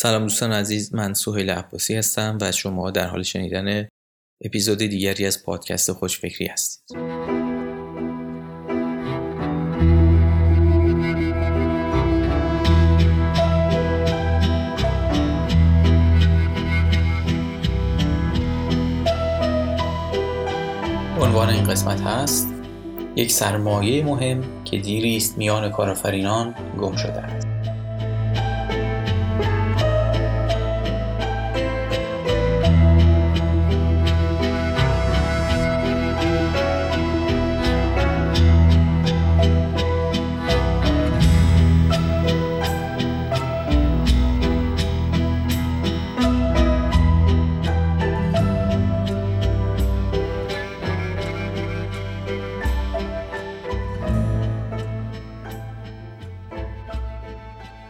سلام دوستان عزیز من سهیل عباسی هستم و شما در حال شنیدن اپیزود دیگری از پادکست خوشفکری هستید. عنوان این قسمت هست یک سرمایه مهم که دیری است میان کارآفرینان گم شده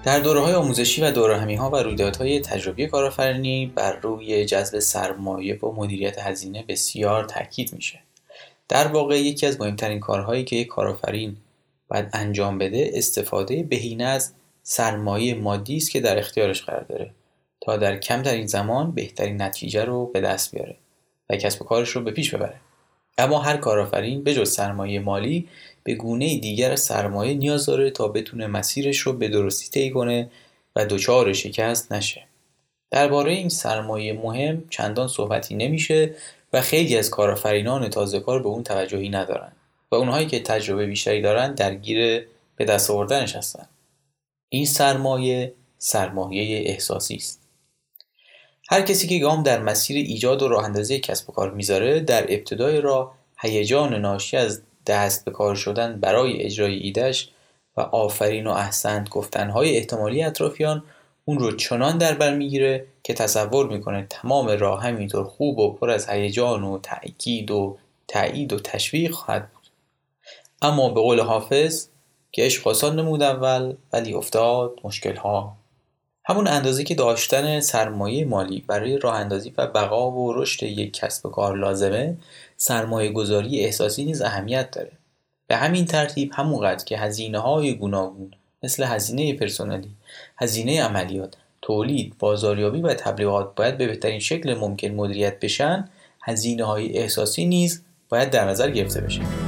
در دوره های آموزشی و دوره ها و رویدادهای تجربی کارآفرینی بر روی جذب سرمایه و مدیریت هزینه بسیار تاکید میشه. در واقع یکی از مهمترین کارهایی که یک کارآفرین باید انجام بده استفاده بهینه از سرمایه مادی است که در اختیارش قرار داره تا در کمترین زمان بهترین نتیجه رو به دست بیاره و کسب و کارش رو به پیش ببره. اما هر کارآفرین جز سرمایه مالی به گونه دیگر سرمایه نیاز داره تا بتونه مسیرش رو به درستی طی کنه و دچار شکست نشه. درباره این سرمایه مهم چندان صحبتی نمیشه و خیلی از کارآفرینان تازه کار به اون توجهی ندارن و اونهایی که تجربه بیشتری دارن درگیر به دست آوردنش هستن. این سرمایه سرمایه احساسی است. هر کسی که گام در مسیر ایجاد و راه اندازی کسب و کار می‌ذاره در ابتدای راه هیجان ناشی از دست به کار شدن برای اجرای ایدش و آفرین و احسنت گفتنهای احتمالی اطرافیان اون رو چنان در بر می‌گیره که تصور می‌کنه تمام راه همینطور خوب و پر از هیجان و تأکید و تایید و تشویق خواهد بود. اما به قول حافظ که عشق آسان نمود اول ولی افتاد مشکلها. همون اندازه که داشتن سرمایه مالی برای راه اندازی و بقا و رشد یک کسب و کار لازمه سرمایه گذاری احساسی نیز اهمیت داره. به همین ترتیب همونقدر که هزینه های گوناگون مثل هزینه پرسنلی هزینه عملیات تولید بازاریابی و تبلیغات باید به بهترین شکل ممکن مدیریت بشن هزینه های احساسی نیز باید در نظر گرفته بشه.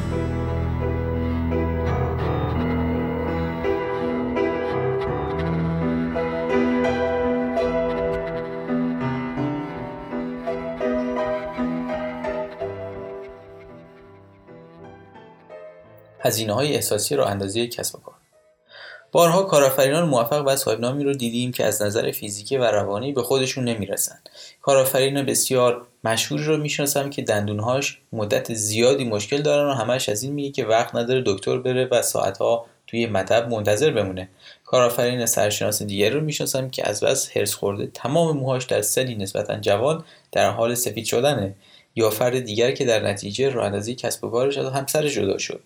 هزینه های احساسی را اندازی کسب کار. بارها کارآفرینان موفق و صاحبنامی رو دیدیم که از نظر فیزیکی و روانی به خودشون نمی‌رسن. کارآفرین بسیار مشهوری رو می‌شناسم که دندونهاش مدت زیادی مشکل دارن و همش از این میگه که وقت نداره دکتر بره و ساعتها توی مطب منتظر بمونه. کارآفرین سرشناس دیگر رو می‌شناسم که از بس هرس خورده تمام موهاش در سنی نسبتا جوان در حال سفید شدنه. یا فرد دیگر که در نتیجه راه کسب و کارش از همسر جدا شد.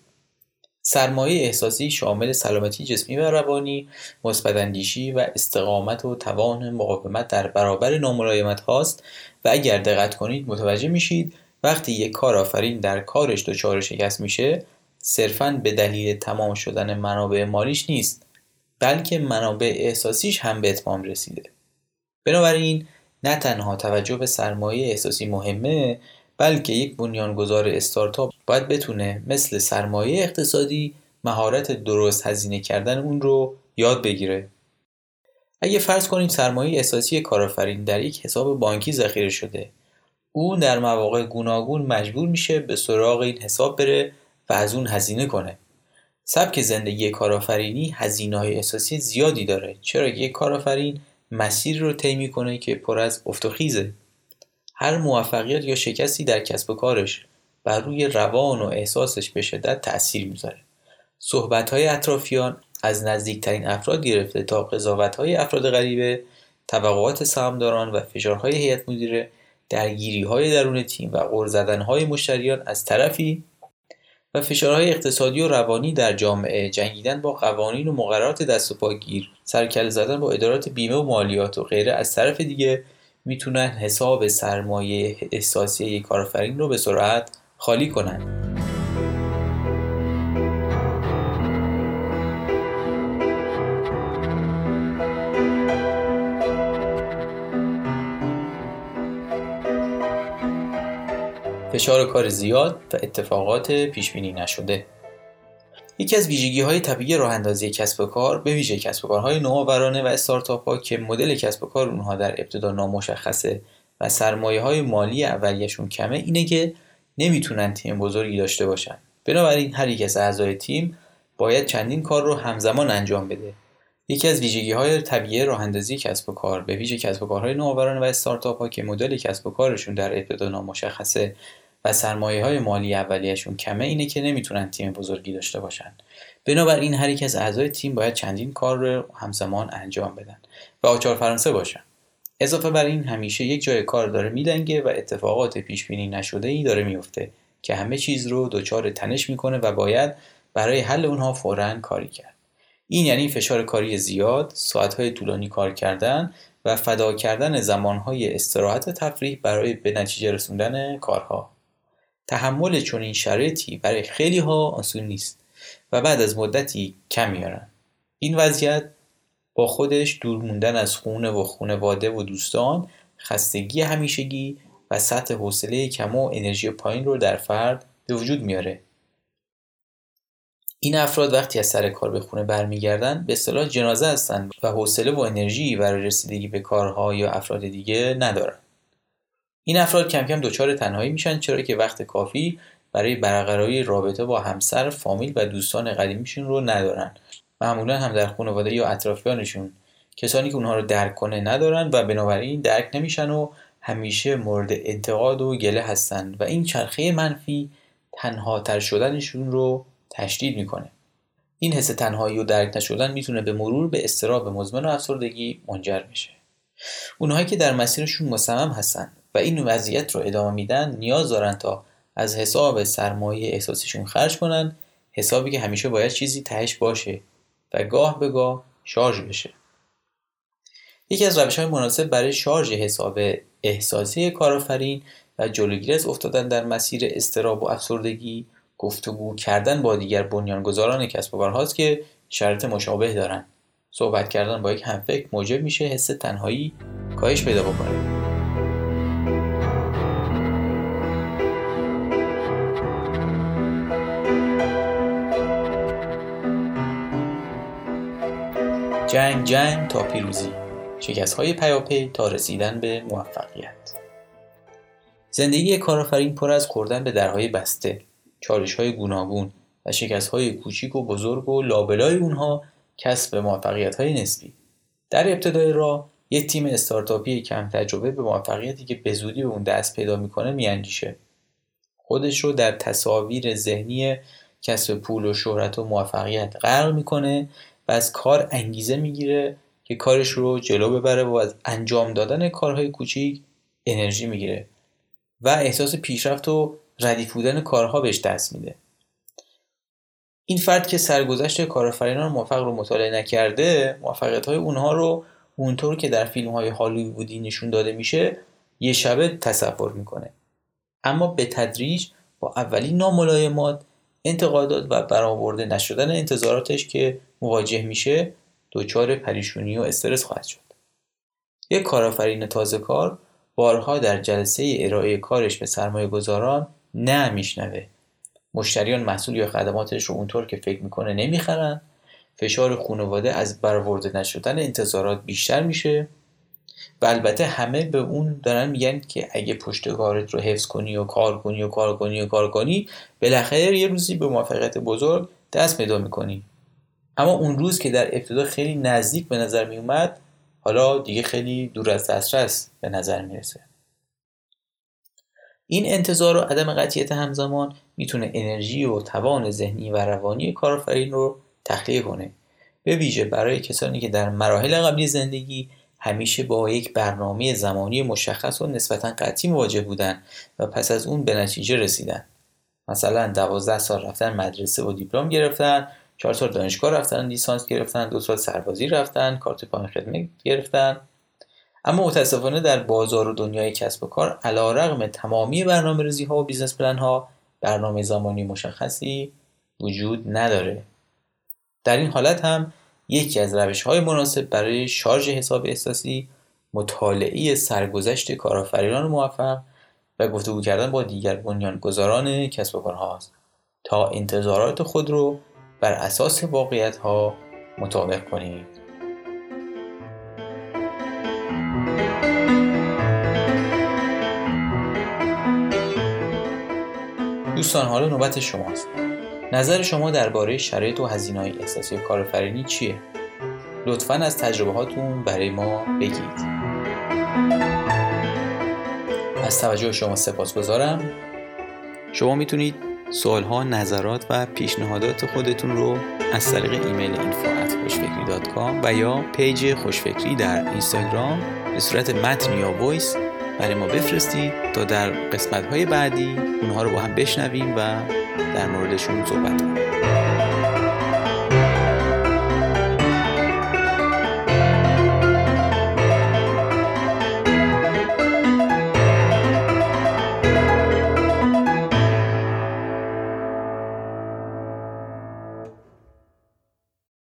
سرمایه احساسی شامل سلامتی جسمی و روانی، مثبت‌اندیشی و استقامت و توان مقاومت در برابر ناملایمت هاست و اگر دقت کنید متوجه میشید وقتی یک کارآفرین در کارش دچار شکست میشه صرفا به دلیل تمام شدن منابع مالیش نیست بلکه منابع احساسیش هم به اتمام رسیده. بنابراین نه تنها توجه به سرمایه احساسی مهمه بلکه یک بنیانگذار استارتاپ باید بتونه مثل سرمایه اقتصادی مهارت درست هزینه کردن اون رو یاد بگیره. اگه فرض کنیم سرمایه اساسی کارآفرین در یک حساب بانکی ذخیره شده او در مواقع گوناگون مجبور میشه به سراغ این حساب بره و از اون هزینه کنه. سبک زندگی کارآفرینی هزینه های اساسی زیادی داره چرا یک کارآفرین مسیر رو طی می‌کنه که پر از افت و خیزه هر موفقیت یا شکستی در کسب و کارش بر روی روان و احساسش به شدت تأثیر می‌ذاره. صحبت های اطرافیان از نزدیکترین افراد گرفته تا قضاوت های افراد غریبه توقعات سهامداران و فشارهای هیئت مدیره درگیری های درون تیم و غر زدن های مشتریان از طرفی و فشارهای اقتصادی و روانی در جامعه جنگیدن با قوانین و مقررات دست و پاگیر سرکل زدن با ادارات بیمه و مالیات و غیره از طرف دیگه می‌تونن حساب سرمایه احساسی یک کارآفرین رو به سرعت خالی کنن. فشار کار زیاد و اتفاقات پیشبینی نشده. یکی از ویژگی های طبیعی راه اندازی کسب و کار به ویژه کسب و کارهای نوآورانه و استارتاپ ها که مدل کسب و کار اونها در ابتدا نامشخصه و سرمایه های مالی اولیشون کمه اینه که نمی‌تونن تیم بزرگی داشته باشن. بنابراین هر یک از اعضای تیم باید چندین کار رو همزمان انجام بده. یکی از ویژگی های طبیعی راه اندازی کسب و کار به ویژه کسب و کارهای نوآورانه و استارتاپ ها که مدل کسب و کارشون در ابتدا نامشخصه و سرمایه های مالی اولیهشون کمه اینه که نمی‌تونن تیم بزرگی داشته باشن. بنابراین هر یک از اعضای تیم باید چندین کار رو همزمان انجام بدن و آچار فرانسه باشن. اضافه بر این همیشه یک جای کار داره میدنگه و اتفاقات پیش بینی نشده ای داره میفته که همه چیز رو دچار تنش می‌کنه و باید برای حل اونها فورا کاری کرد. این یعنی فشار کاری زیاد، ساعتهای طولانی کار کردن و فدا کردن زمانهای استراحت تفریح برای به نتیجه رسوندن کارها. تحمل چنین شرایطی برای خیلی ها آسون نیست و بعد از مدتی کم میارن. این وضعیت با خودش دور موندن از خونه و خونواده و دوستان، خستگی همیشگی و سطح حوصله کم و انرژی پایین رو در فرد به وجود میاره این افراد وقتی از سر کار به خونه برمیگردن به اصطلاح جنازه هستند و حوصله و انرژی برای رسیدگی به کارها یا افراد دیگه ندارن این افراد کم کم دچار تنهایی میشن چرا که وقت کافی برای برقراری رابطه با همسر، فامیل و دوستان قدیمیشون رو ندارن. معمولا هم در خانواده یا اطرافیانشون. کسانی که اونها رو درک کنه ندارن و بنابراین درک نمیشن و همیشه مورد انتقاد و گله هستند و این چرخه منفی تنها تر شدنشون رو تشدید می‌کنه. این حس تنهایی و درک نشدن می‌تونه به مرور به استراب مزمن و افسردگی منجر بشه. اونهایی که در مسیرشون مصمم هستن. و این وضعیت رو ادامه میدن نیاز دارن تا از حساب سرمایه احساسیشون خرج کنن حسابی که همیشه باید چیزی تهش باشه و گاه به گاه شارژ بشه. یکی از روش های مناسب برای شارژ حساب احساسی کارآفرین و جلوگیری از افتادن در مسیر استراب و افسردگی گفتگو کردن با دیگر بنیانگذاران کسب و کارهاست که شرط مشابه دارن. صحبت کردن با یک همفکر موجب میشه حس تنهایی کاهش پیدا بکنه. جنگ جنگ تا پیروزی. شکست های پیاپی تا رسیدن به موفقیت. زندگی کارآفرین پر از خوردن به درهای بسته چالش های گوناگون و شکست های کوچیک و بزرگ و لابلای اونها کسب موفقیت های نسبی. در ابتدای راه یک تیم استارتاپی کم تجربه به موفقیتی که به زودی به اون دست پیدا می‌کنه میاندیشه. خودش رو در تصاویر ذهنی کسب پول و شهرت و موفقیت غرق می‌کنه و از کار انگیزه می‌گیره که کارش رو جلو ببره و از انجام دادن کارهای کوچیک انرژی می‌گیره و احساس پیشرفت و ردیف بودن کارها بهش دست میده. این فرد که سرگذشت کارآفرینان موفق رو مطالعه نکرده موفقیت های اونها رو اونطور که در فیلم های هالیوودی نشون داده میشه یه شبه تصور می‌کنه. اما به تدریج با اولین ناملایمات انتقادات و برآورده نشدن انتظاراتش که مواجه میشه دچار پریشونی و استرس خواهد شد. یک کارآفرین تازه کار بارها در جلسه ارائه کارش به سرمایه گذاران نه میشنوه مشتریان محصول یا خدماتش رو اونطور که فکر می‌کنه نمی‌خرن. فشار خانواده از برآورده نشدن انتظارات بیشتر میشه. و البته همه به اون دارن میگن که اگه پشتکارت رو حفظ کنی و کار کنی و کار کنی و کار کنی بالاخره یه روزی به موفقیت بزرگ دست پیدا می‌کنی. اما اون روز که در ابتدا خیلی نزدیک به نظر میومد حالا دیگه خیلی دور از دسترس به نظر می‌رسه. این انتظار و عدم قطعیت همزمان می‌تونه انرژی و توان ذهنی و روانی کارآفرین رو تخلیه کنه. به ویژه برای کسانی که در مراحل قبلی زندگی همیشه با یک برنامه زمانی مشخص و نسبتا قطعی مواجه بودن و پس از اون به نتیجه رسیدن. مثلا دوازده سال رفتن مدرسه و دیپلم گرفتن چهار سال دانشگاه رفتن لیسانس گرفتن دو سال سربازی رفتن کارت پایان خدمت گرفتن. اما متاسفانه در بازار و دنیای کسب و کار علی‌رغم تمامی برنامه ریزی ها و business plan ها برنامه زمانی مشخصی وجود نداره. در این حالت هم یکی از روش های مناسب برای شارژ حساب احساسی مطالعه سرگذشت کارآفرینان موفق و گفتگو کردن با دیگر بنیانگذاران کسب و کارهاست تا انتظارات خود رو بر اساس واقعیت ها مطابق کنید. دوستان حالا نوبت شماست. نظر شما درباره شرایط و هزینه های احساسی کارآفرینی چیه؟ لطفا از تجربه هاتون برای ما بگید. از توجه شما سپاسگزارم شما می‌تونید سوال ها، نظرات و پیشنهادات خودتون رو از طریق ایمیل info و یا page خوشفکری در اینستاگرام به صورت متن یا voice برای ما بفرستید تا در قسمت های بعدی اونها رو با هم بشنویم و در موردشون صحبت کنیم.